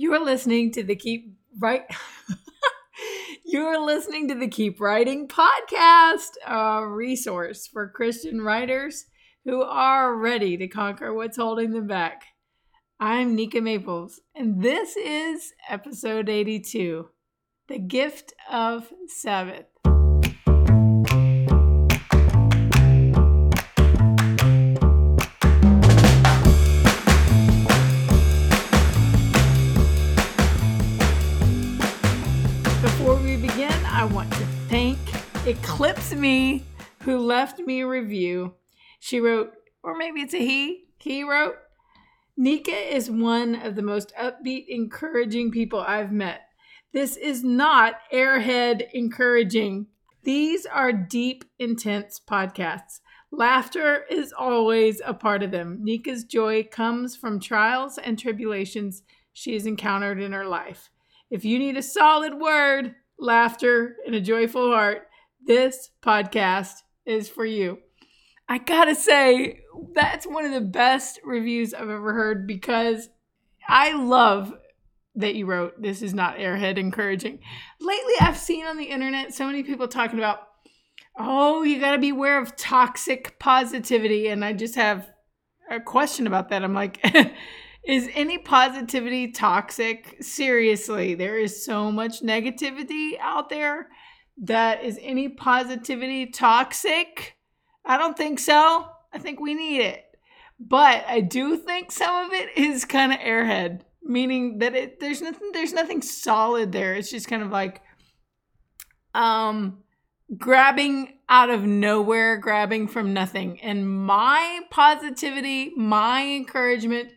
You're listening to the Keep Right. You're listening to the Keep Writing podcast, a resource for Christian writers who are ready to conquer what's holding them back. I'm Nika Maples, and this is episode 82 The Gift of Sabbath. Me, who left me a review. She wrote, or maybe it's a he, he wrote, Nika is one of the most upbeat, encouraging people I've met. This is not airhead encouraging. These are deep, intense podcasts. Laughter is always a part of them. Nika's joy comes from trials and tribulations she has encountered in her life. If you need a solid word, laughter, and a joyful heart, this podcast is for you. I gotta say, that's one of the best reviews I've ever heard because I love that you wrote this is not airhead encouraging. Lately, I've seen on the internet so many people talking about, oh, you gotta be aware of toxic positivity. And I just have a question about that. I'm like, is any positivity toxic? Seriously, there is so much negativity out there. That is any positivity toxic? I don't think so. I think we need it. But I do think some of it is kind of airhead, meaning that it there's nothing there's nothing solid there. It's just kind of like um grabbing out of nowhere, grabbing from nothing. And my positivity, my encouragement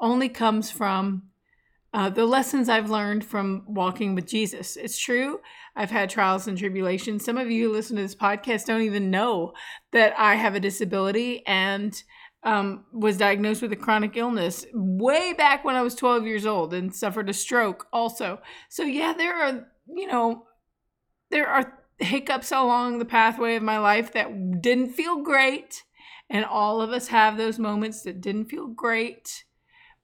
only comes from uh, the lessons I've learned from walking with Jesus. It's true. I've had trials and tribulations. Some of you who listen to this podcast don't even know that I have a disability and um, was diagnosed with a chronic illness way back when I was 12 years old and suffered a stroke also. So, yeah, there are, you know, there are hiccups along the pathway of my life that didn't feel great. And all of us have those moments that didn't feel great.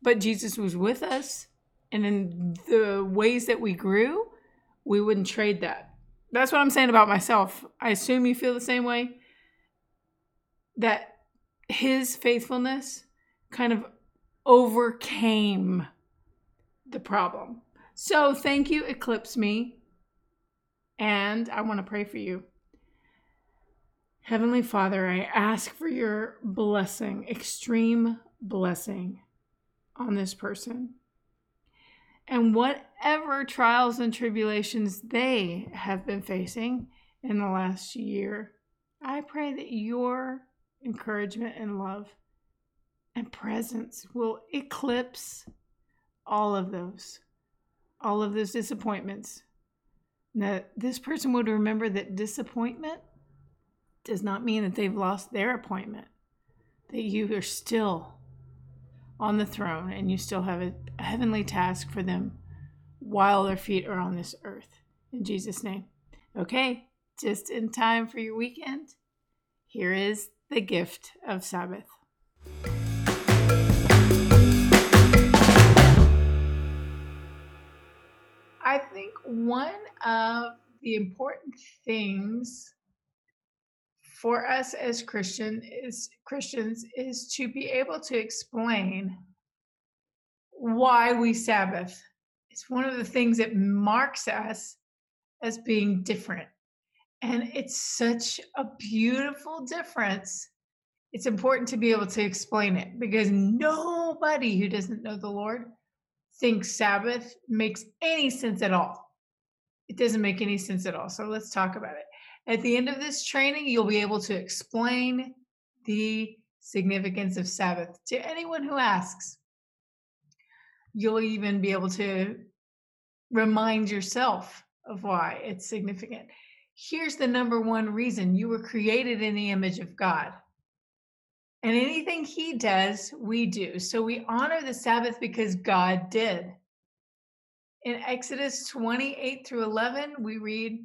But Jesus was with us and in the ways that we grew, we wouldn't trade that. That's what I'm saying about myself. I assume you feel the same way. That his faithfulness kind of overcame the problem. So thank you, Eclipse Me. And I want to pray for you. Heavenly Father, I ask for your blessing, extreme blessing on this person and whatever trials and tribulations they have been facing in the last year, I pray that your encouragement and love and presence will eclipse all of those, all of those disappointments. That this person would remember that disappointment does not mean that they've lost their appointment, that you are still on the throne and you still have a heavenly task for them while their feet are on this earth. In Jesus' name. Okay, just in time for your weekend, here is the gift of Sabbath. I think one of the important things for us as Christian is Christians is to be able to explain why we Sabbath. It's one of the things that marks us as being different. And it's such a beautiful difference. It's important to be able to explain it because nobody who doesn't know the Lord thinks Sabbath makes any sense at all. It doesn't make any sense at all. So let's talk about it. At the end of this training, you'll be able to explain the significance of Sabbath to anyone who asks. You'll even be able to remind yourself of why it's significant. Here's the number one reason you were created in the image of God. And anything He does, we do. So we honor the Sabbath because God did. In Exodus 28 through 11, we read,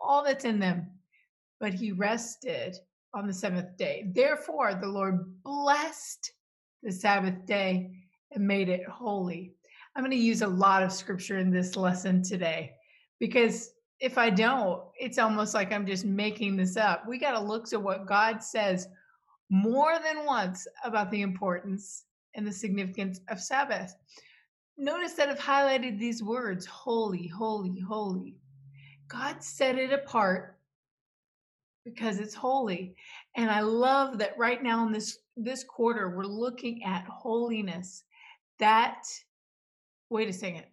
all that's in them. But he rested on the seventh day. Therefore the Lord blessed the Sabbath day and made it holy. I'm going to use a lot of scripture in this lesson today because if I don't, it's almost like I'm just making this up. We got to look to what God says more than once about the importance and the significance of Sabbath. Notice that I've highlighted these words holy, holy, holy. God set it apart because it's holy. And I love that right now in this this quarter we're looking at holiness. That wait a second.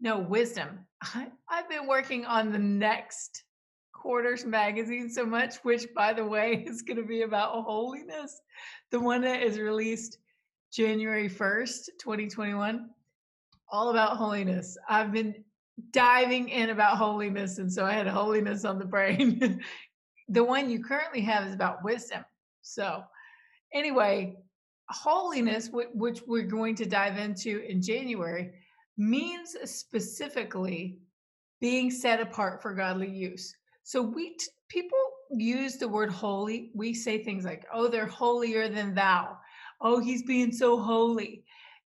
No, wisdom. I, I've been working on the next quarters magazine so much, which by the way is going to be about holiness. The one that is released January 1st, 2021, all about holiness. I've been diving in about holiness, and so I had holiness on the brain. the one you currently have is about wisdom. So, anyway, holiness, which we're going to dive into in January, means specifically being set apart for godly use. So we people use the word holy. We say things like, "Oh, they're holier than thou." Oh, he's being so holy,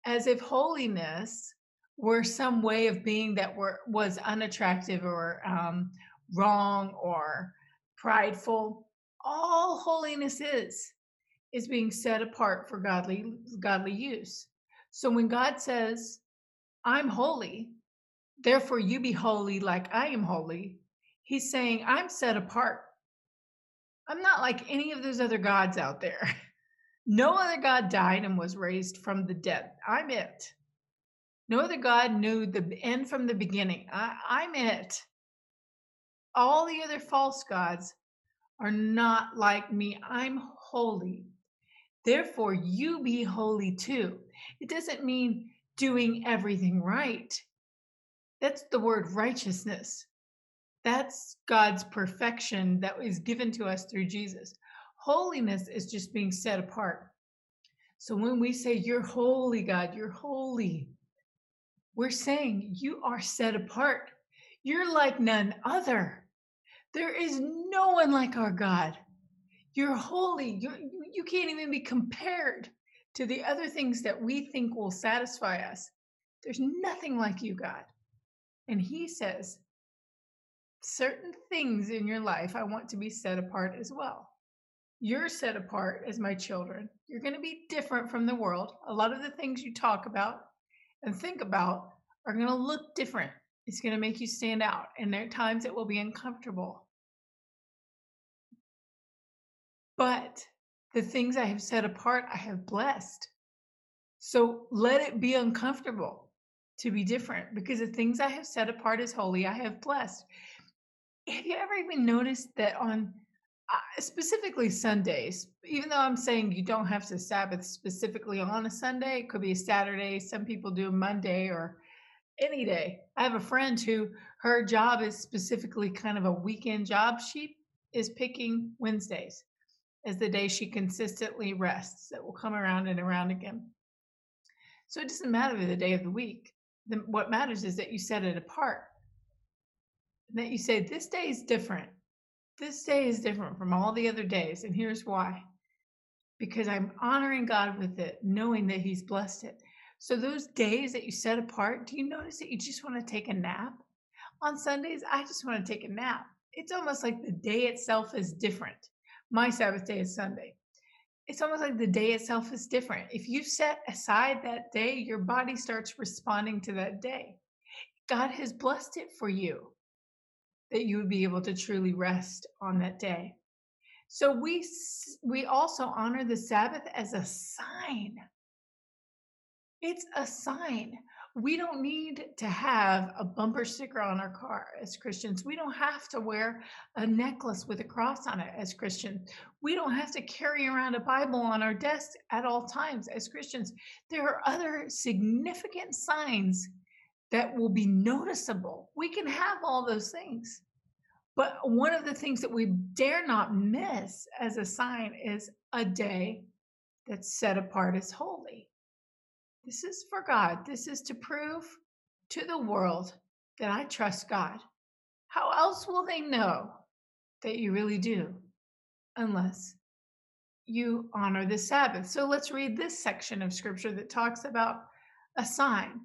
as if holiness were some way of being that were was unattractive or um, wrong or prideful. All holiness is is being set apart for godly godly use. So when God says, "I'm holy, therefore you be holy like I am holy," he's saying, "I'm set apart. I'm not like any of those other gods out there. No other god died and was raised from the dead. I'm it. No other God knew the end from the beginning. I, I'm it. All the other false gods are not like me. I'm holy. Therefore, you be holy too. It doesn't mean doing everything right. That's the word righteousness. That's God's perfection that is given to us through Jesus. Holiness is just being set apart. So when we say, You're holy, God, you're holy, we're saying you are set apart. You're like none other. There is no one like our God. You're holy. You're, you can't even be compared to the other things that we think will satisfy us. There's nothing like you, God. And He says, certain things in your life I want to be set apart as well. You're set apart as my children. You're going to be different from the world. A lot of the things you talk about and think about are going to look different. It's going to make you stand out. And there are times it will be uncomfortable. But the things I have set apart, I have blessed. So let it be uncomfortable to be different because the things I have set apart as holy, I have blessed. Have you ever even noticed that on specifically Sundays, even though I'm saying you don't have to Sabbath specifically on a Sunday, it could be a Saturday. Some people do Monday or any day. I have a friend who her job is specifically kind of a weekend job. She is picking Wednesdays as the day she consistently rests. That will come around and around again. So it doesn't matter the day of the week. The, what matters is that you set it apart. that you say, this day is different. This day is different from all the other days. And here's why because I'm honoring God with it, knowing that He's blessed it. So those days that you set apart, do you notice that you just want to take a nap? On Sundays, I just want to take a nap. It's almost like the day itself is different. My Sabbath day is Sunday. It's almost like the day itself is different. If you set aside that day, your body starts responding to that day. God has blessed it for you that you would be able to truly rest on that day. So we we also honor the Sabbath as a sign it's a sign. We don't need to have a bumper sticker on our car as Christians. We don't have to wear a necklace with a cross on it as Christians. We don't have to carry around a Bible on our desk at all times as Christians. There are other significant signs that will be noticeable. We can have all those things. But one of the things that we dare not miss as a sign is a day that's set apart as holy. This is for God. This is to prove to the world that I trust God. How else will they know that you really do? Unless you honor the Sabbath. So let's read this section of scripture that talks about a sign.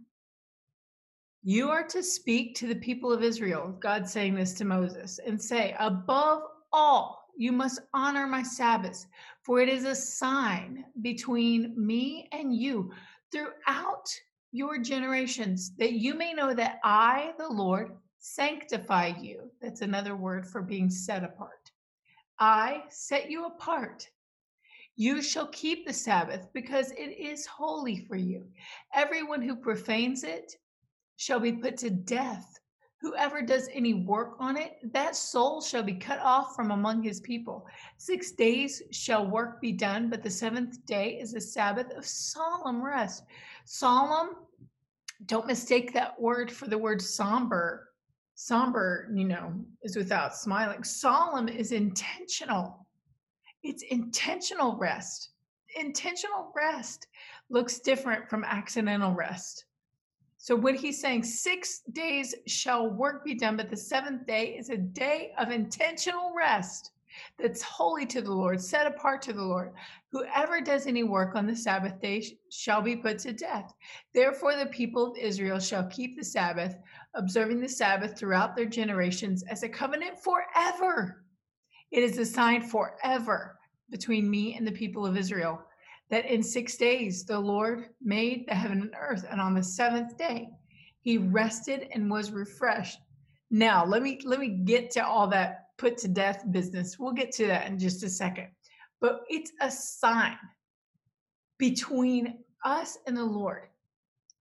You are to speak to the people of Israel, God saying this to Moses, and say, Above all, you must honor my Sabbaths, for it is a sign between me and you throughout your generations, that you may know that I, the Lord, sanctify you. That's another word for being set apart. I set you apart. You shall keep the Sabbath because it is holy for you. Everyone who profanes it shall be put to death. Whoever does any work on it, that soul shall be cut off from among his people. Six days shall work be done, but the seventh day is a Sabbath of solemn rest. Solemn, don't mistake that word for the word somber. Somber, you know, is without smiling. Solemn is intentional. It's intentional rest. Intentional rest looks different from accidental rest. So what he's saying, six days shall work be done, but the seventh day is a day of intentional rest that's holy to the Lord, set apart to the Lord. Whoever does any work on the Sabbath day shall be put to death. Therefore, the people of Israel shall keep the Sabbath, observing the Sabbath throughout their generations as a covenant forever. It is a sign forever between me and the people of Israel that in six days the Lord made the heaven and earth, and on the seventh day he rested and was refreshed. Now, let me let me get to all that put to death business. We'll get to that in just a second. But it's a sign between us and the Lord.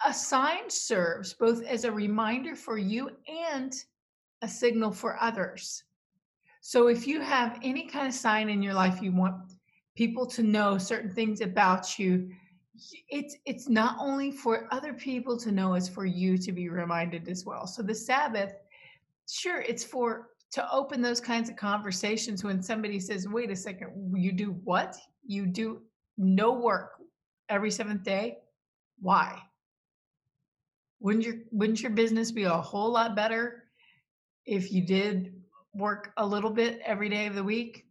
A sign serves both as a reminder for you and a signal for others. So if you have any kind of sign in your life you want people to know certain things about you. It's it's not only for other people to know it's for you to be reminded as well. So the sabbath sure it's for to open those kinds of conversations when somebody says wait a second you do what? You do no work every seventh day? Why? Wouldn't your wouldn't your business be a whole lot better if you did work a little bit every day of the week?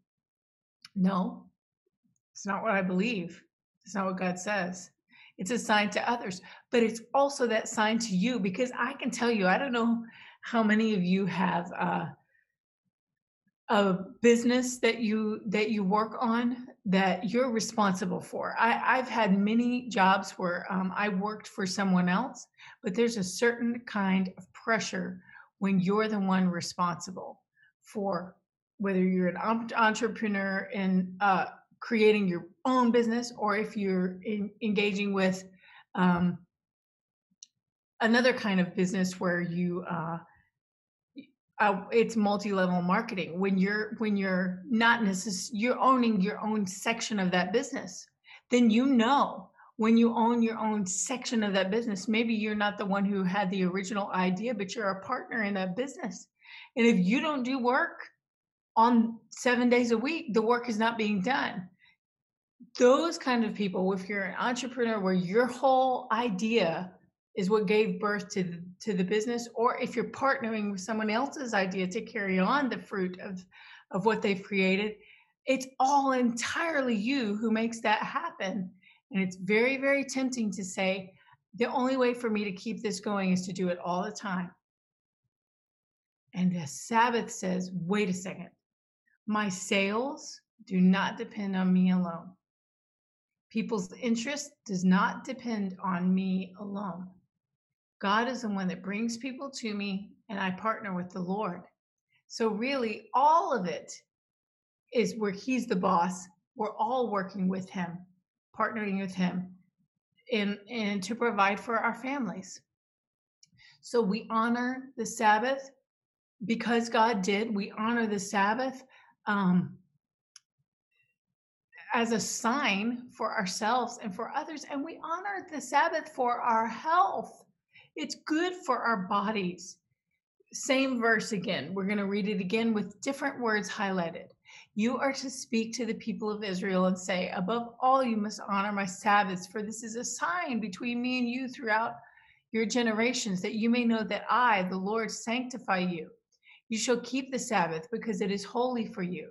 No it's not what I believe. It's not what God says. It's a sign to others, but it's also that sign to you because I can tell you, I don't know how many of you have uh, a business that you that you work on that you're responsible for. I, I've had many jobs where um, I worked for someone else, but there's a certain kind of pressure when you're the one responsible for whether you're an entrepreneur in uh, creating your own business or if you're in, engaging with um, another kind of business where you uh, uh, it's multi-level marketing. When you're when you're not necessarily you're owning your own section of that business then you know when you own your own section of that business. Maybe you're not the one who had the original idea but you're a partner in that business. And if you don't do work on seven days a week the work is not being done those kind of people, if you're an entrepreneur where your whole idea is what gave birth to the, to the business, or if you're partnering with someone else's idea to carry on the fruit of, of what they've created, it's all entirely you who makes that happen. And it's very, very tempting to say, the only way for me to keep this going is to do it all the time. And the Sabbath says, wait a second, my sales do not depend on me alone. People's interest does not depend on me alone. God is the one that brings people to me, and I partner with the Lord. So, really, all of it is where He's the boss. We're all working with Him, partnering with Him, and, and to provide for our families. So we honor the Sabbath because God did. We honor the Sabbath um, as a sign for ourselves and for others. And we honor the Sabbath for our health. It's good for our bodies. Same verse again. We're going to read it again with different words highlighted. You are to speak to the people of Israel and say, Above all, you must honor my Sabbaths, for this is a sign between me and you throughout your generations, that you may know that I, the Lord, sanctify you. You shall keep the Sabbath because it is holy for you.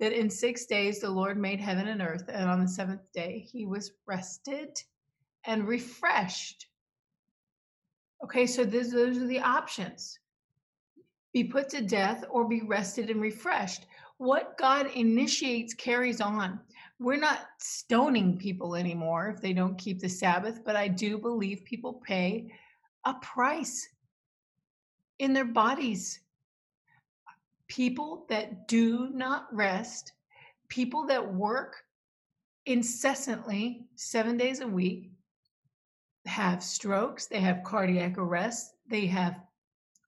that in six days the Lord made heaven and earth, and on the seventh day he was rested and refreshed. Okay, so this, those are the options be put to death or be rested and refreshed. What God initiates carries on. We're not stoning people anymore if they don't keep the Sabbath, but I do believe people pay a price in their bodies. People that do not rest, people that work incessantly seven days a week, have strokes, they have cardiac arrest, they have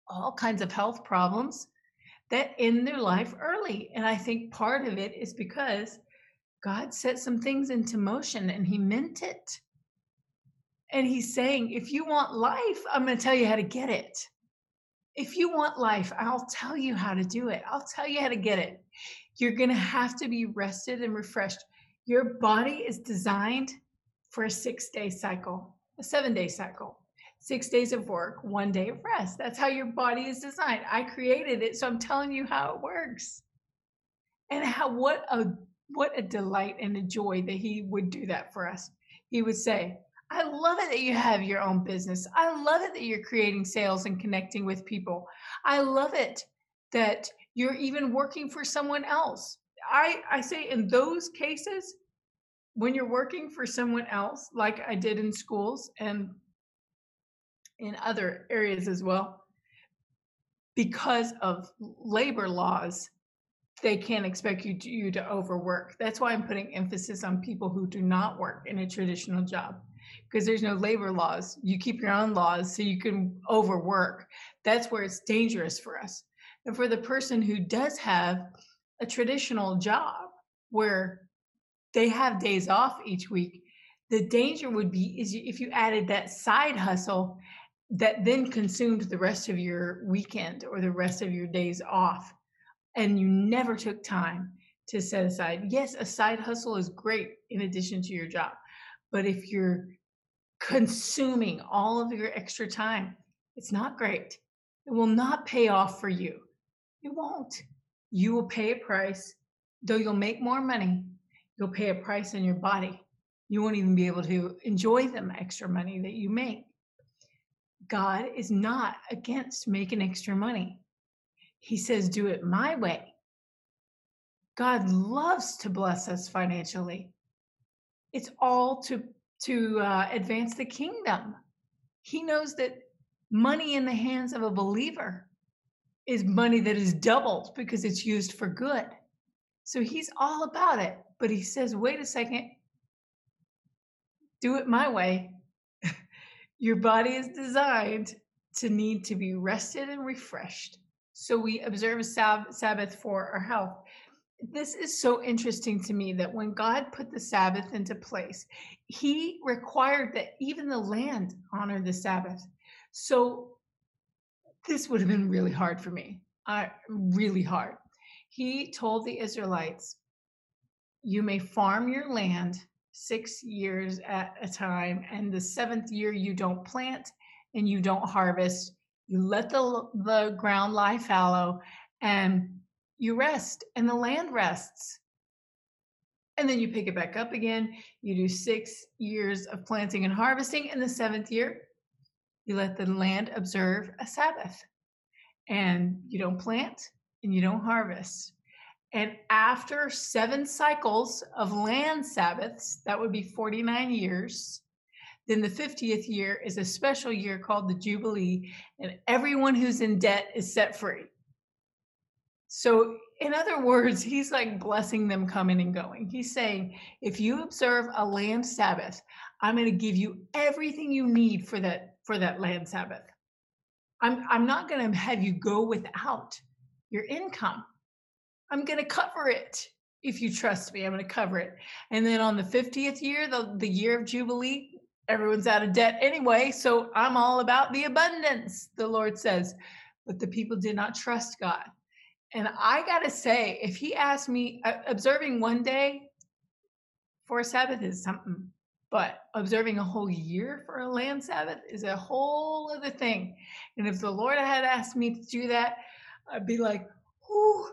all kinds of health problems that end their life early. And I think part of it is because God set some things into motion and He meant it. And He's saying, if you want life, I'm going to tell you how to get it. If you want life, I'll tell you how to do it. I'll tell you how to get it. You're going to have to be rested and refreshed. Your body is designed for a six day cycle a seven day cycle six days of work, one day of rest. That's how your body is designed. I created it, so I'm telling you how it works. And how what a what a delight and a joy that he would do that for us. He would say, I love it that you have your own business. I love it that you're creating sales and connecting with people. I love it that you're even working for someone else. I, I say in those cases, when you're working for someone else, like I did in schools and in other areas as well, because of labor laws, they can't expect you to, you to overwork. That's why I'm putting emphasis on people who do not work in a traditional job because there's no labor laws. You keep your own laws so you can overwork. That's where it's dangerous for us. And for the person who does have a traditional job where they have days off each week. The danger would be is if you added that side hustle that then consumed the rest of your weekend or the rest of your days off and you never took time to set aside. Yes, a side hustle is great in addition to your job. But if you're consuming all of your extra time, it's not great. It will not pay off for you. It won't. You will pay a price, though you'll make more money, you'll pay a price in your body. You won't even be able to enjoy the extra money that you make. God is not against making extra money. He says, do it my way. God loves to bless us financially. It's all to, to uh, advance the kingdom. He knows that money in the hands of a believer is money that is doubled because it's used for good. So he's all about it. But he says, wait a second, do it my way. Your body is designed to need to be rested and refreshed. So we observe Sabbath for our health. This is so interesting to me that when God put the Sabbath into place, he required that even the land honor the Sabbath. So this would have been really hard for me. I really hard. He told the Israelites, you may farm your land six years at a time, and the seventh year you don't plant and you don't harvest. You let the, the ground lie fallow and you rest, and the land rests. And then you pick it back up again. You do six years of planting and harvesting, and the seventh year, you let the land observe a Sabbath. And you don't plant and you don't harvest. And after seven cycles of land Sabbaths, that would be 49 years, then the 50th year is a special year called the Jubilee, and everyone who's in debt is set free. So, in other words, he's like blessing them coming and going. He's saying, if you observe a land Sabbath, I'm going to give you everything you need for that for that land Sabbath. I'm I'm not going to have you go without your income. I'm going to cover it. If you trust me, I'm going to cover it. And then on the 50th year, the, the year of Jubilee, everyone's out of debt anyway. So I'm all about the abundance, the Lord says. But the people did not trust God. And I got to say, if he asked me, uh, observing one day for a Sabbath is something, but observing a whole year for a land Sabbath is a whole other thing. And if the Lord had asked me to do that, I'd be like, oh,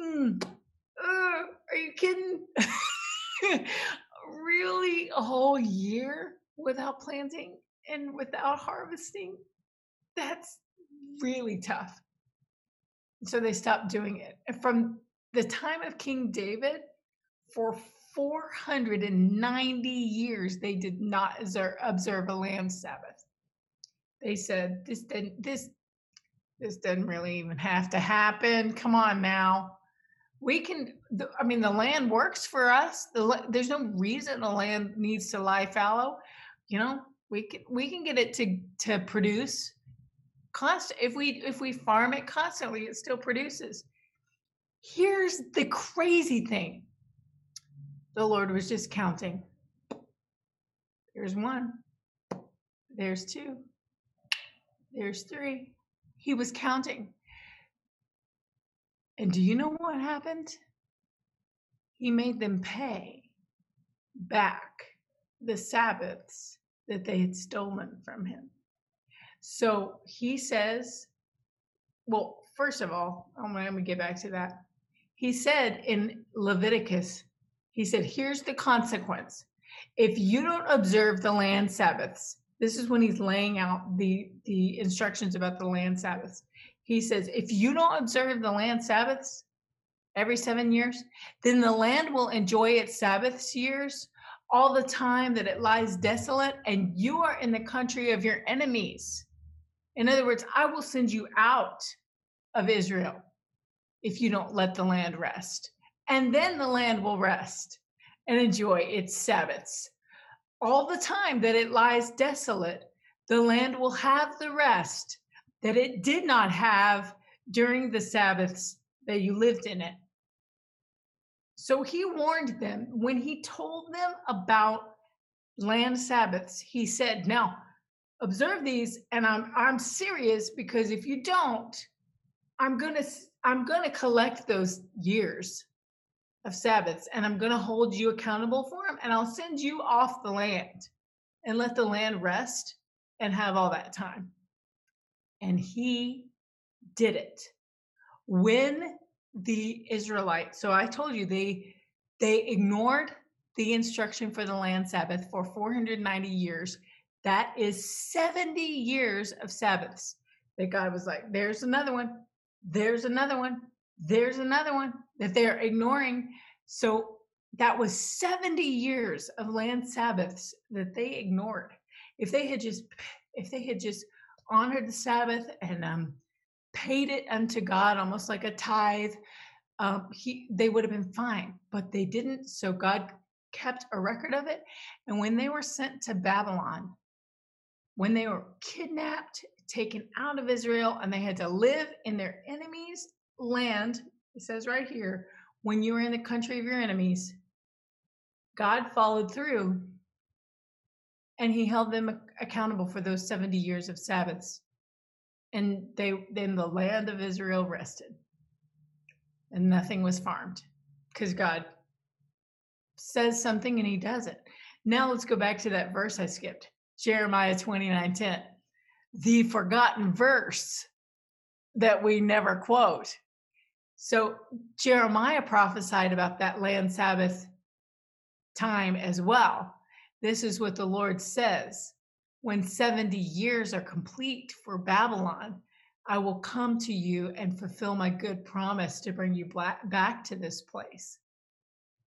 mm, uh, are you kidding? really? A whole year? without planting and without harvesting, that's really tough. So they stopped doing it. From the time of King David, for 490 years, they did not observe a land Sabbath. They said this didn't this this doesn't really even have to happen. Come on now. We can, I mean, the land works for us. The, there's no reason the land needs to lie fallow you know we can we can get it to to produce if we if we farm it constantly it still produces. Here's the crazy thing. The lord was just counting. There's one. There's two. There's three. He was counting. And do you know what happened? He made them pay back the sabbaths that they had stolen from him. So he says, well, first of all, I'm going to get back to that. He said in Leviticus, he said, here's the consequence. If you don't observe the land Sabbaths, this is when he's laying out the, the instructions about the land Sabbaths. He says, if you don't observe the land Sabbaths every seven years, then the land will enjoy its Sabbaths years all the time that it lies desolate and you are in the country of your enemies. In other words, I will send you out of Israel if you don't let the land rest. And then the land will rest and enjoy its Sabbaths. All the time that it lies desolate, the land will have the rest that it did not have during the Sabbaths that you lived in it. So he warned them when he told them about land Sabbaths. He said, Now, observe these, and I'm I'm serious because if you don't, I'm gonna I'm gonna collect those years of Sabbaths and I'm gonna hold you accountable for them, and I'll send you off the land and let the land rest and have all that time. And he did it. When the Israelites. So I told you they they ignored the instruction for the land Sabbath for 490 years. That is 70 years of Sabbaths that God was like, there's another one, there's another one, there's another one that they're ignoring. So that was 70 years of land Sabbaths that they ignored. If they had just if they had just honored the Sabbath and um, paid it unto God almost like a tithe, um, he they would have been fine, but they didn't. So God kept a record of it. And when they were sent to Babylon, when they were kidnapped, taken out of Israel, and they had to live in their enemies' land, it says right here, when you were in the country of your enemies, God followed through and he held them accountable for those 70 years of Sabbaths and they then the land of Israel rested, and nothing was farmed because God says something and He does it. Now let's go back to that verse I skipped, Jeremiah twenty nine ten, the forgotten verse that we never quote. So Jeremiah prophesied about that land Sabbath time as well. This is what the Lord says when 70 years are complete for Babylon, I will come to you and fulfill my good promise to bring you back to this place.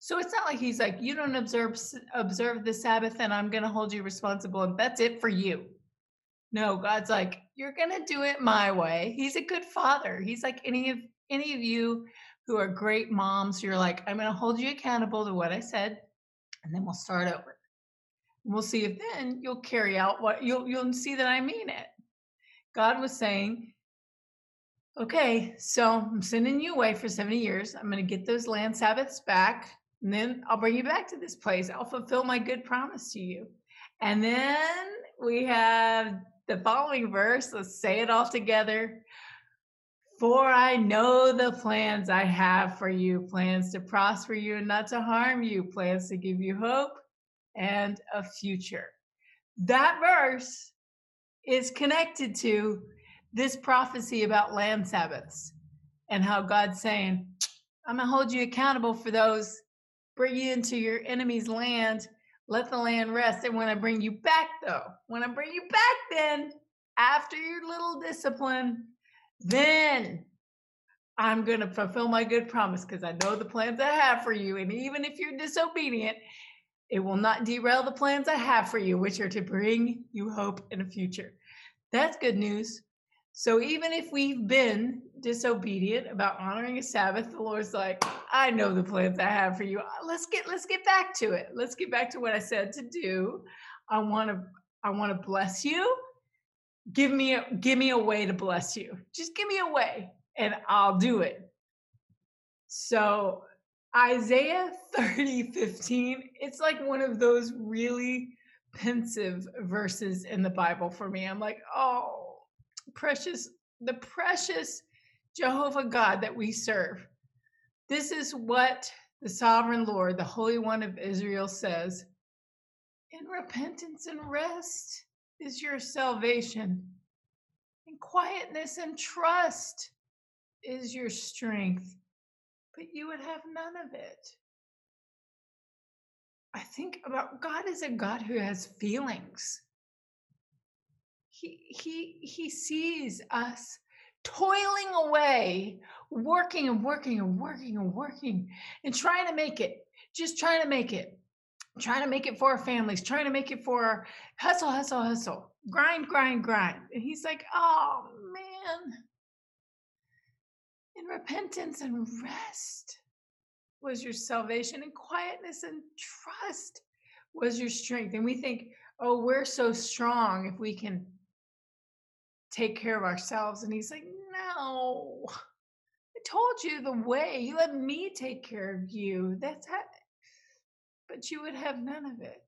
So it's not like he's like, you don't observe observe the Sabbath and I'm going to hold you responsible and that's it for you. No, God's like, you're going to do it my way. He's a good father. He's like any of any of you who are great moms, you're like, I'm going to hold you accountable to what I said and then we'll start over. We'll see if then you'll carry out what you'll you'll see that I mean it. God was saying, okay, so I'm sending you away for 70 years. I'm going to get those land Sabbaths back, and then I'll bring you back to this place. I'll fulfill my good promise to you. And then we have the following verse. Let's say it all together. For I know the plans I have for you plans to prosper you and not to harm you, plans to give you hope and a future. That verse is connected to this prophecy about land Sabbaths and how God's saying, I'm going to hold you accountable for those, bring you into your enemy's land, let the land rest. And when I bring you back, though, when I bring you back, then after your little discipline, then I'm going to fulfill my good promise because I know the plans I have for you. And even if you're disobedient, it will not derail the plans I have for you, which are to bring you hope and a future. That's good news. So even if we've been disobedient about honoring a Sabbath, the Lord's like, I know the plans I have for you. Uh, let's get let's get back to it. Let's get back to what I said to do. I want to I want to bless you. Give me a give me a way to bless you. Just give me a way and I'll do it. So Isaiah 30, 15, it's like one of those really pensive verses in the Bible for me. I'm like, oh, precious, the precious Jehovah God that we serve. This is what the sovereign Lord, the Holy One of Israel says In repentance and rest is your salvation, in quietness and trust is your strength but you would have none of it. I think about God is a God who has feelings. He he he sees us toiling away, working and working and working and working and trying to make it, just trying to make it, trying to make it for our families, trying to make it for our hustle, hustle, hustle, grind, grind, grind. And he's like, oh man, in repentance and rest was your salvation, and quietness and trust was your strength. And we think, oh, we're so strong if we can take care of ourselves. And he's like, no, I told you the way. You let me take care of you. That's how, but you would have none of it.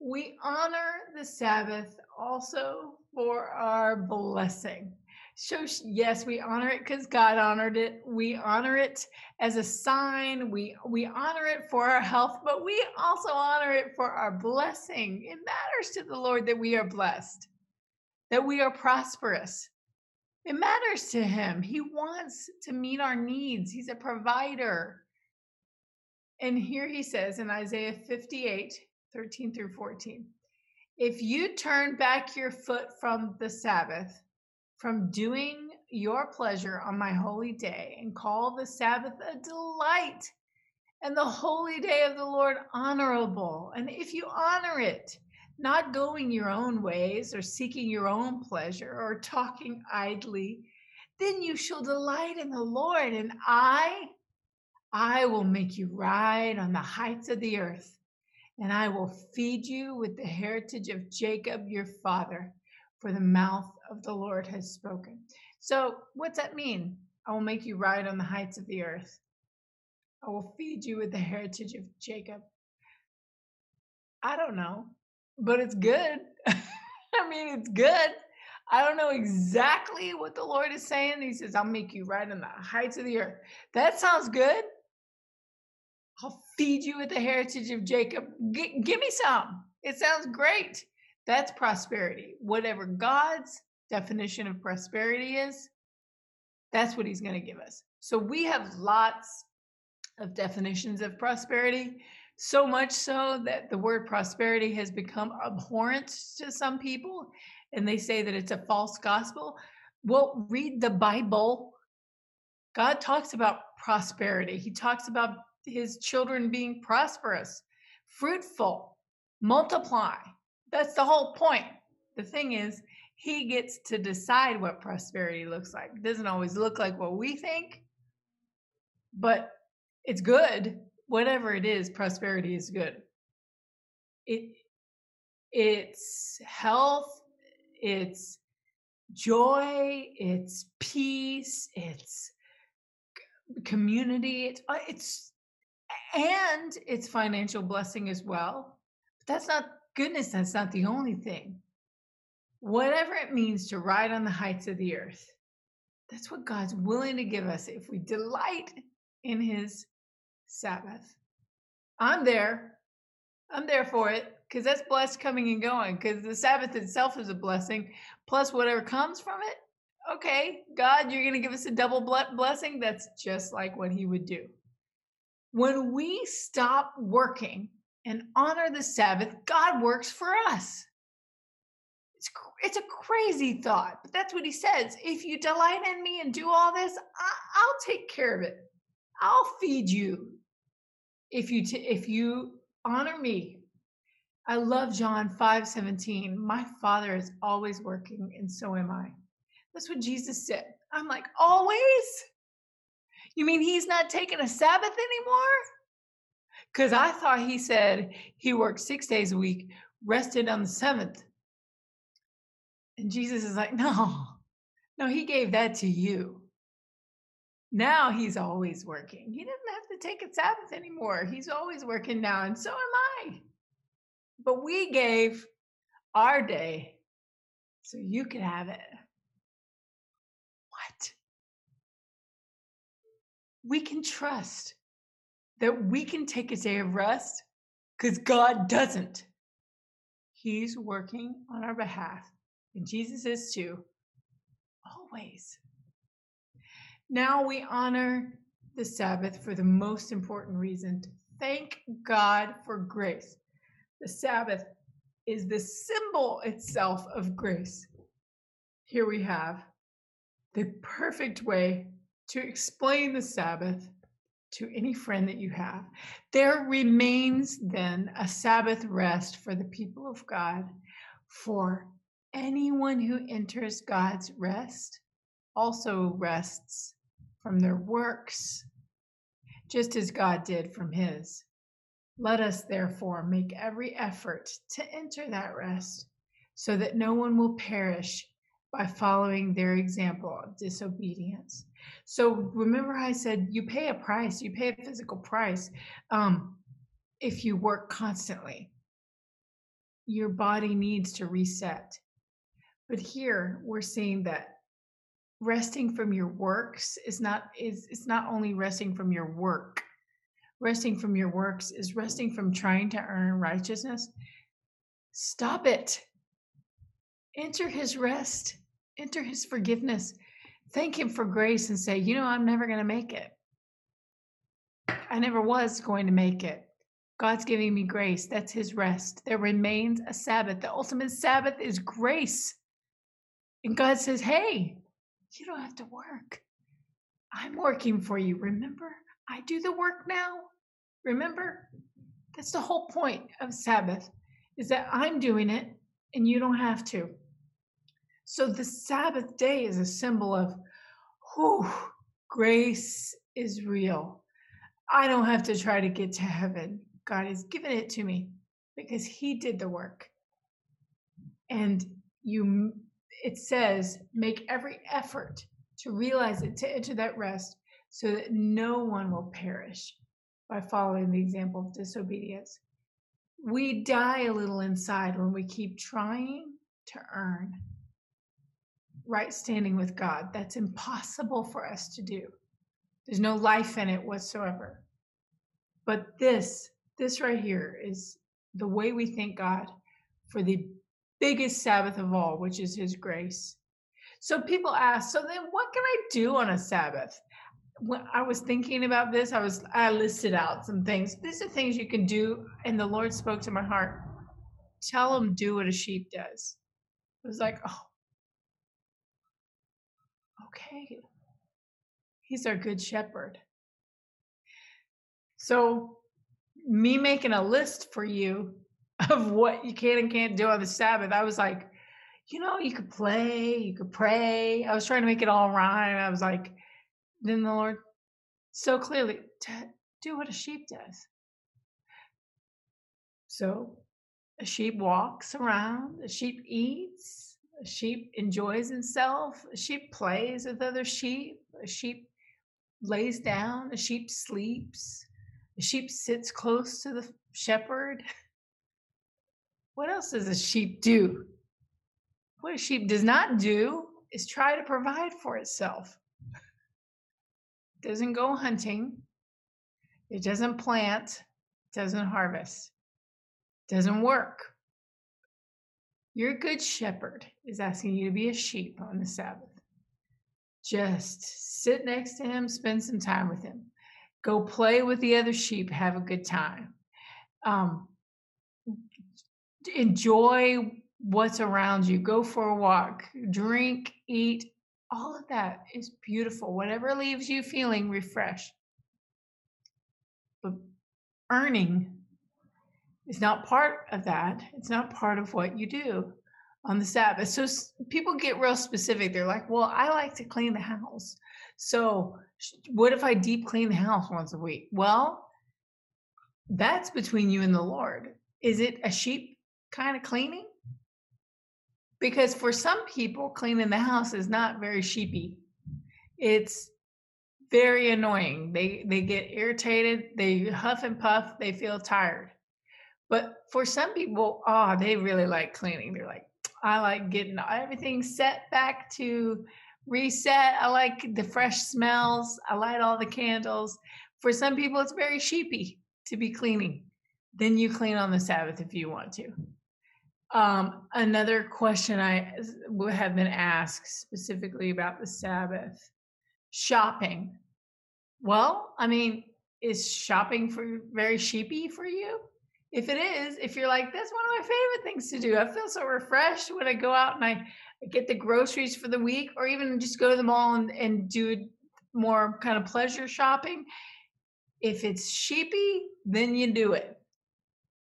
We honor the Sabbath also for our blessing. So yes, we honor it because God honored it. We honor it as a sign. We we honor it for our health, but we also honor it for our blessing. It matters to the Lord that we are blessed, that we are prosperous. It matters to him. He wants to meet our needs. He's a provider. And here he says in Isaiah 58, 13 through 14, if you turn back your foot from the Sabbath from doing your pleasure on my holy day and call the Sabbath a delight and the holy day of the Lord honorable. And if you honor it, not going your own ways or seeking your own pleasure or talking idly, then you shall delight in the Lord, and I, I will make you ride on the heights of the earth, and I will feed you with the heritage of Jacob your father for the mouth of the Lord has spoken. So, what's that mean? I will make you ride on the heights of the earth. I will feed you with the heritage of Jacob. I don't know, but it's good. I mean, it's good. I don't know exactly what the Lord is saying. He says, I'll make you ride on the heights of the earth. That sounds good. I'll feed you with the heritage of Jacob. G- give me some. It sounds great. That's prosperity. Whatever God's definition of prosperity is, that's what he's going to give us. So we have lots of definitions of prosperity. So much so that the word prosperity has become abhorrent to some people and they say that it's a false gospel. Well, read the Bible. God talks about prosperity, He talks about His children being prosperous, fruitful, multiply. That's the whole point. The thing is, He gets to decide what prosperity looks like. It doesn't always look like what we think, but it's good. Whatever it is, prosperity is good. It it's health, it's joy, it's peace, it's community, it's uh, it's and it's financial blessing as well. But that's not goodness, that's not the only thing. Whatever it means to ride on the heights of the earth, that's what God's willing to give us if we delight in his Sabbath. I'm there. I'm there for it because that's blessed coming and going because the Sabbath itself is a blessing, plus whatever comes from it. Okay, God, you're going to give us a double blessing. That's just like what He would do. When we stop working and honor the Sabbath, God works for us. It's, a crazy thought, but that's what He says. If you delight in me and do all this, I, I'll take care of it. I'll feed you if you t- if you honor me. I love John 5 17. My father is always working, and so am I. That's what Jesus said. I'm like, always? You mean he's not taking a Sabbath anymore? Because I thought he said he worked six days a week, rested on the seventh. And Jesus is like, no, no, he gave that to you. Now he's always working. He doesn't have to take a Sabbath anymore. He's always working now, and so am I. But we gave our day so you could have it. What? We can trust that we can take a day of rest because God doesn't. He's working on our behalf, and Jesus is too, always. Now we honor the Sabbath for the most important reason to thank God for grace. The Sabbath is the symbol itself of grace. Here we have the perfect way to explain the Sabbath to any friend that you have. There remains then a Sabbath rest for the people of God. For anyone who enters God's rest also rests from their works, just as God did from his. Let us therefore make every effort to enter that rest, so that no one will perish by following their example of disobedience. So remember, I said you pay a price, you pay a physical price um, if you work constantly. Your body needs to reset. But here we're seeing that resting from your works is not is it's not only resting from your work. Resting from your works is resting from trying to earn righteousness. Stop it. Enter his rest. Enter his forgiveness. Thank him for grace and say you know i'm never going to make it. I never was going to make it. God's giving me grace. That's his rest. There remains a sabbath. The ultimate sabbath is grace and god says hey you don't have to work. I'm working for you. Remember, I do the work now. Remember, that's the whole point of Sabbath is that I'm doing it and you don't have to. So the Sabbath day is a symbol of, whew, grace is real. I don't have to try to get to heaven. God has given it to me because He did the work. And you it says, make every effort to realize it, to enter that rest, so that no one will perish by following the example of disobedience. We die a little inside when we keep trying to earn right standing with God. That's impossible for us to do. There's no life in it whatsoever. But this, this right here is the way we thank God for the biggest Sabbath of all, which is His grace. So people ask, so then what can I do on a Sabbath? when I was thinking about this, I was I listed out some things. These are things you can do, and the Lord spoke to my heart. Tell them do what a sheep does. It was like, oh, okay. He's our good shepherd. So, me making a list for you of what you can and can't do on the Sabbath, I was like, you know, you could play, you could pray. I was trying to make it all rhyme. I was like, then the Lord so clearly to do what a sheep does. So a sheep walks around, a sheep eats, a sheep enjoys itself, a sheep plays with other sheep, a sheep lays down, a sheep sleeps, a sheep sits close to the shepherd. What else does a sheep do? What a sheep does not do is try to provide for itself. It doesn't go hunting. It doesn't plant, doesn't harvest, doesn't work. Your good shepherd is asking you to be a sheep on the Sabbath. Just sit next to him, spend some time with him. Go play with the other sheep, have a good time. Um, enjoy what's around you. Go for a walk, drink, eat. All of that is beautiful. Whatever leaves you feeling refreshed. But earning is not part of that. It's not part of what you do on the Sabbath. So people get real specific. They're like, well, I like to clean the house. So what if I deep clean the house once a week? Well, that's between you and the Lord. Is it a sheep kind of cleaning? Because for some people, cleaning the house is not very sheepy. It's very annoying. They they get irritated, they huff and puff, they feel tired. But for some people, oh, they really like cleaning. They're like, I like getting everything set back to reset. I like the fresh smells. I light all the candles. For some people, it's very sheepy to be cleaning. Then you clean on the Sabbath if you want to. Um, another question I have been asked specifically about the Sabbath shopping. Well, I mean, is shopping for very sheepy for you? if it is, if you're like, that's one of my favorite things to do. I feel so refreshed when I go out and I get the groceries for the week, or even just go to the mall and, and do more kind of pleasure shopping. If it's sheepy, then you do it.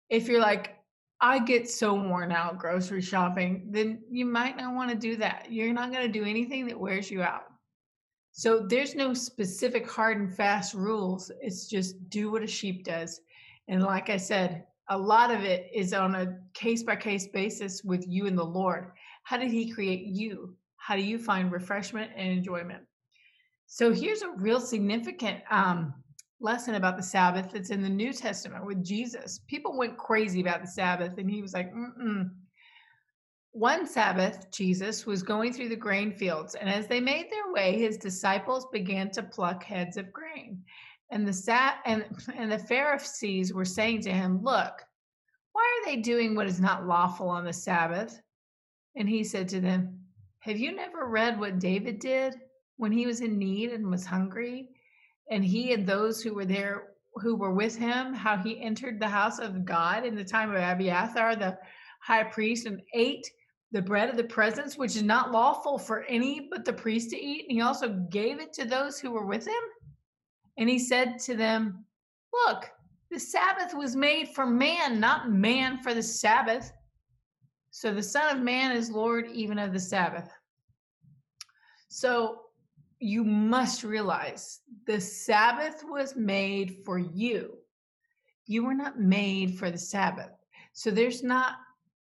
If you're like, I get so worn out grocery shopping, then you might not want to do that. You're not going to do anything that wears you out. So there's no specific hard and fast rules. It's just do what a sheep does. And like I said, a lot of it is on a case by case basis with you and the Lord. How did He create you? How do you find refreshment and enjoyment? So here's a real significant um, lesson about the Sabbath that's in the New Testament with Jesus. People went crazy about the Sabbath, and He was like, Mm-mm. One Sabbath, Jesus was going through the grain fields, and as they made their way, his disciples began to pluck heads of grain. And the sat and, and the Pharisees were saying to him, Look, why are they doing what is not lawful on the Sabbath? And he said to them, Have you never read what David did when he was in need and was hungry? And he and those who were there who were with him, how he entered the house of God in the time of Abiathar, the high priest, and ate the bread of the presence, which is not lawful for any but the priest to eat. And he also gave it to those who were with him. And he said to them, Look, the Sabbath was made for man, not man for the Sabbath. So the Son of Man is Lord even of the Sabbath. So you must realize the Sabbath was made for you. You were not made for the Sabbath. So there's not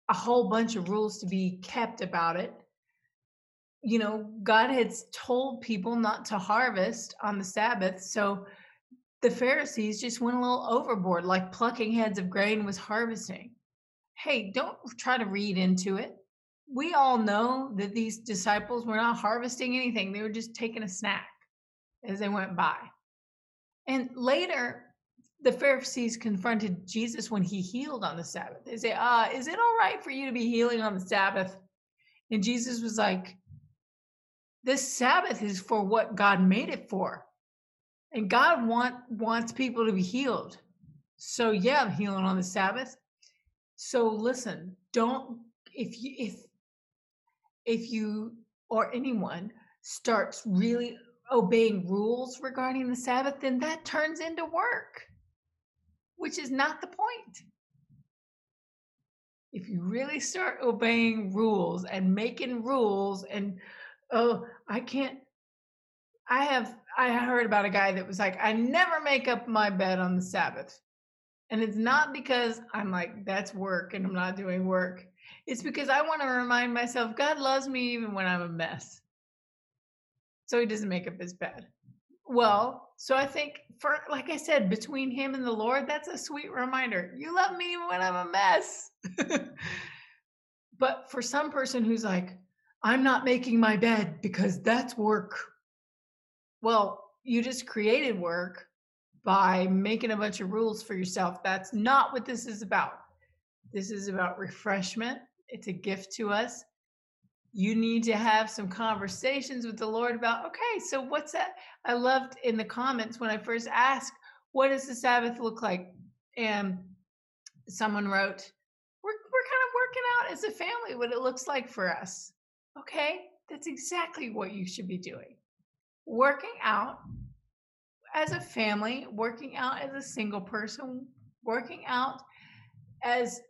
a whole bunch of rules to be kept about it you know, God had told people not to harvest on the Sabbath. So the Pharisees just went a little overboard, like plucking heads of grain was harvesting. Hey, don't try to read into it. We all know that these disciples were not harvesting anything, they were just taking a snack as they went by. And later, the Pharisees confronted Jesus when he healed on the Sabbath. They say, uh, is it all right for you to be healing on the Sabbath? And Jesus was like, this Sabbath is for what God made it for. And God want wants people to be healed. So yeah, I'm healing on the Sabbath. So listen, don't if you if if you or anyone starts really obeying rules regarding the Sabbath, then that turns into work, which is not the point. If you really start obeying rules and making rules and oh, I can't I have I heard about a guy that was like, I never make up my bed on the Sabbath. And it's not because I'm like, that's work and I'm not doing work. It's because I want to remind myself God loves me even when I'm a mess. So he doesn't make up his bed. Well, so I think for like I said, between him and the Lord, that's a sweet reminder. You love me even when I'm a mess. but for some person who's like, I'm not making my bed because that's work. Well, you just created work by making a bunch of rules for yourself. That's not what this is about. This is about refreshment. It's a gift to us. You need to have some conversations with the Lord about, okay, so what's that? I loved in the comments when I first asked, what does the Sabbath look like? And someone wrote, we're, we're kind of working out as a family what it looks like for us. Okay, that's exactly what you should be doing. Working out as a family, working out as a single person, working out as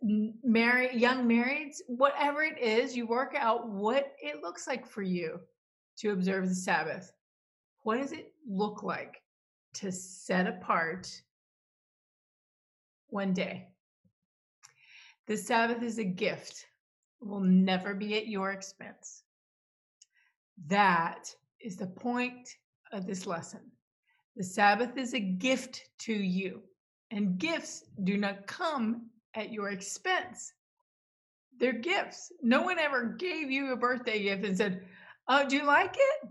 married young marrieds, whatever it is, you work out what it looks like for you to observe the Sabbath. What does it look like to set apart one day? The Sabbath is a gift. It will never be at your expense. That is the point of this lesson. The Sabbath is a gift to you, and gifts do not come at your expense. They're gifts. No one ever gave you a birthday gift and said, Oh, do you like it?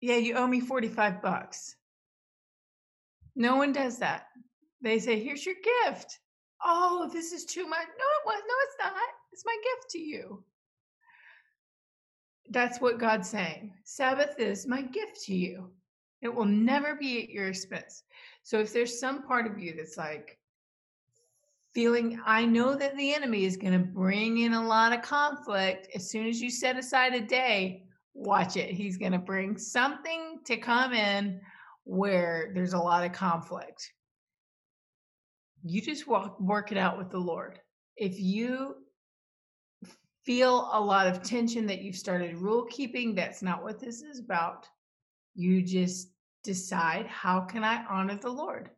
Yeah, you owe me 45 bucks. No one does that. They say, Here's your gift. Oh, this is too much. No, it was. No, it's not. It's my gift to you. That's what God's saying. Sabbath is my gift to you. It will never be at your expense. So if there's some part of you that's like feeling, I know that the enemy is going to bring in a lot of conflict. As soon as you set aside a day, watch it. He's going to bring something to come in where there's a lot of conflict. You just walk, work it out with the Lord. If you feel a lot of tension that you've started rule keeping, that's not what this is about. You just decide, how can I honor the Lord?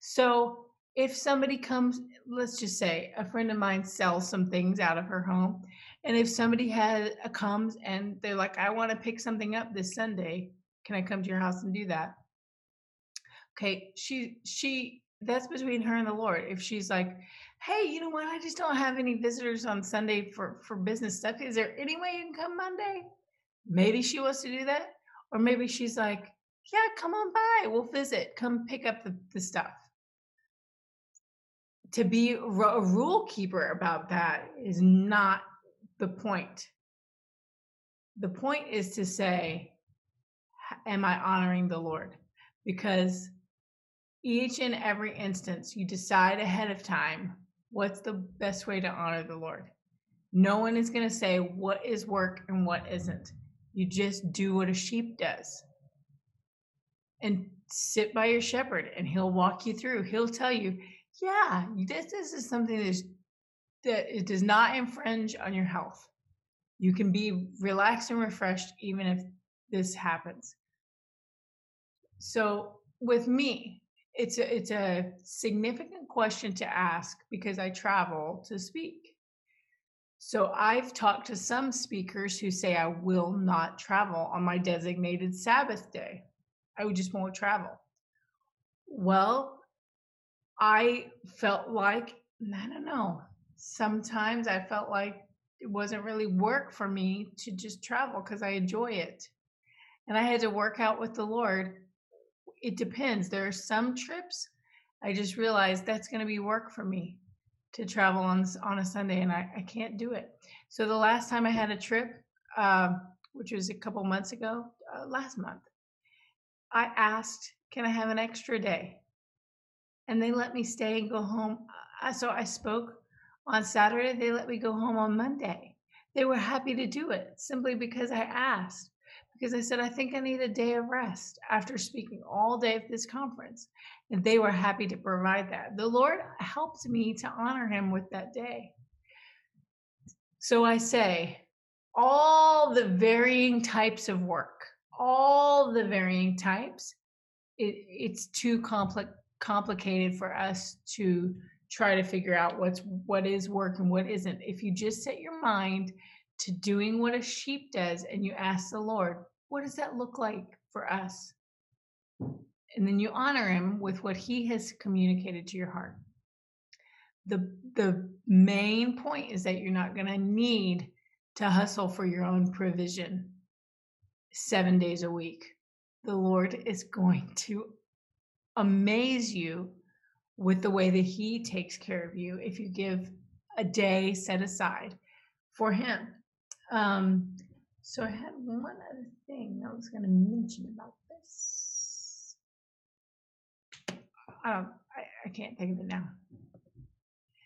So if somebody comes, let's just say a friend of mine sells some things out of her home, and if somebody has uh, comes and they're like, I want to pick something up this Sunday, can I come to your house and do that? Okay, she she that's between her and the Lord. If she's like, hey, you know what? I just don't have any visitors on Sunday for for business stuff. Is there any way you can come Monday? Maybe she wants to do that. Or maybe she's like, yeah, come on by. We'll visit. Come pick up the, the stuff. To be a rule keeper about that is not the point. The point is to say, Am I honoring the Lord? Because each and every instance, you decide ahead of time what's the best way to honor the Lord. No one is going to say what is work and what isn't. You just do what a sheep does. And sit by your shepherd and he'll walk you through. He'll tell you, yeah, this, this is something that's, that it does not infringe on your health. You can be relaxed and refreshed even if this happens. So with me, it's a, it's a significant question to ask because I travel to speak. So I've talked to some speakers who say I will not travel on my designated Sabbath day. I just won't travel. Well, I felt like, I don't know, sometimes I felt like it wasn't really work for me to just travel because I enjoy it. And I had to work out with the Lord. It depends. There are some trips I just realized that's going to be work for me to travel on on a Sunday, and I, I can't do it. So the last time I had a trip, uh, which was a couple months ago, uh, last month, I asked Can I have an extra day? And they let me stay and go home. Uh, so I spoke on Saturday. They let me go home on Monday. They were happy to do it simply because I asked. Because I said, I think I need a day of rest after speaking all day at this conference. And they were happy to provide that. The Lord helped me to honor Him with that day. So I say, all the varying types of work, all the varying types, it, it's too complex complicated for us to try to figure out what's what is work and what isn't. If you just set your mind to doing what a sheep does and you ask the Lord, what does that look like for us? And then you honor him with what he has communicated to your heart. The the main point is that you're not going to need to hustle for your own provision 7 days a week. The Lord is going to amaze you with the way that he takes care of you if you give a day set aside for him. Um, so I had one other thing I was going to mention about this. I don't. I, I can't think of it now.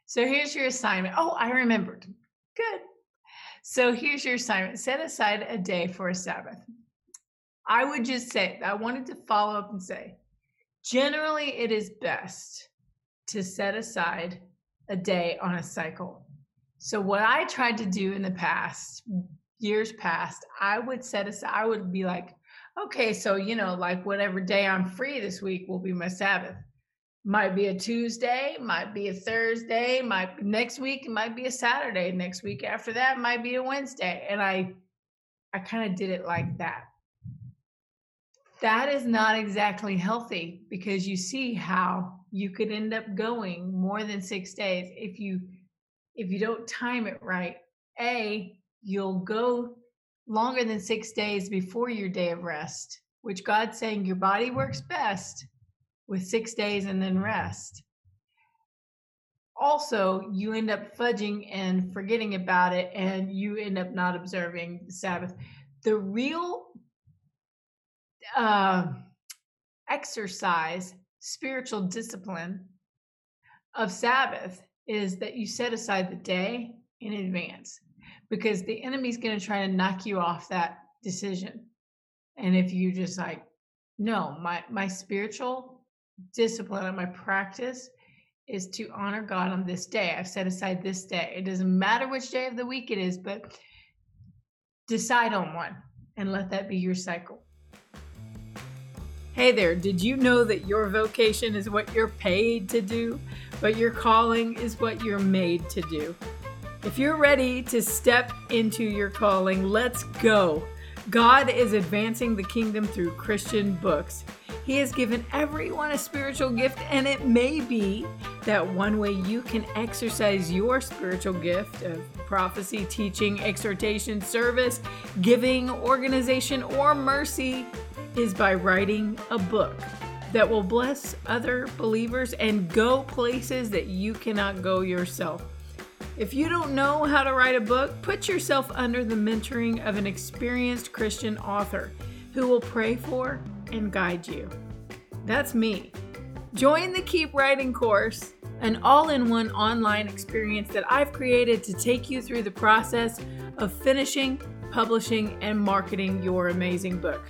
So here's your assignment. Oh, I remembered. Good. So here's your assignment. Set aside a day for a Sabbath. I would just say, I wanted to follow up and say, generally, it is best to set aside a day on a cycle. So what I tried to do in the past, years past, I would set aside, I would be like, okay, so you know, like whatever day I'm free this week will be my Sabbath. Might be a Tuesday, might be a Thursday, might next week might be a Saturday. Next week after that might be a Wednesday. And I I kind of did it like that that is not exactly healthy because you see how you could end up going more than six days if you if you don't time it right. A you'll go longer than six days before your day of rest which god's saying your body works best with six days and then rest. Also you end up fudging and forgetting about it and you end up not observing the sabbath. The real uh, exercise spiritual discipline of Sabbath is that you set aside the day in advance because the enemy's going to try to knock you off that decision. And if you just like, no, my my spiritual discipline and my practice is to honor God on this day. I've set aside this day. It doesn't matter which day of the week it is, but decide on one and let that be your cycle. Hey there, did you know that your vocation is what you're paid to do, but your calling is what you're made to do? If you're ready to step into your calling, let's go. God is advancing the kingdom through Christian books. He has given everyone a spiritual gift, and it may be that one way you can exercise your spiritual gift of prophecy, teaching, exhortation, service, giving, organization, or mercy is by writing a book that will bless other believers and go places that you cannot go yourself. If you don't know how to write a book, put yourself under the mentoring of an experienced Christian author who will pray for and guide you. That's me. Join the Keep Writing course, an all in one online experience that I've created to take you through the process of finishing, publishing, and marketing your amazing book.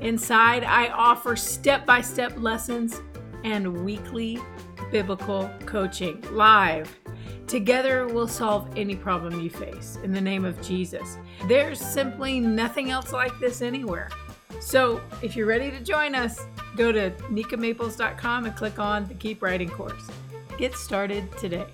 Inside, I offer step by step lessons and weekly biblical coaching live. Together, we'll solve any problem you face in the name of Jesus. There's simply nothing else like this anywhere. So, if you're ready to join us, go to nikamaples.com and click on the Keep Writing course. Get started today.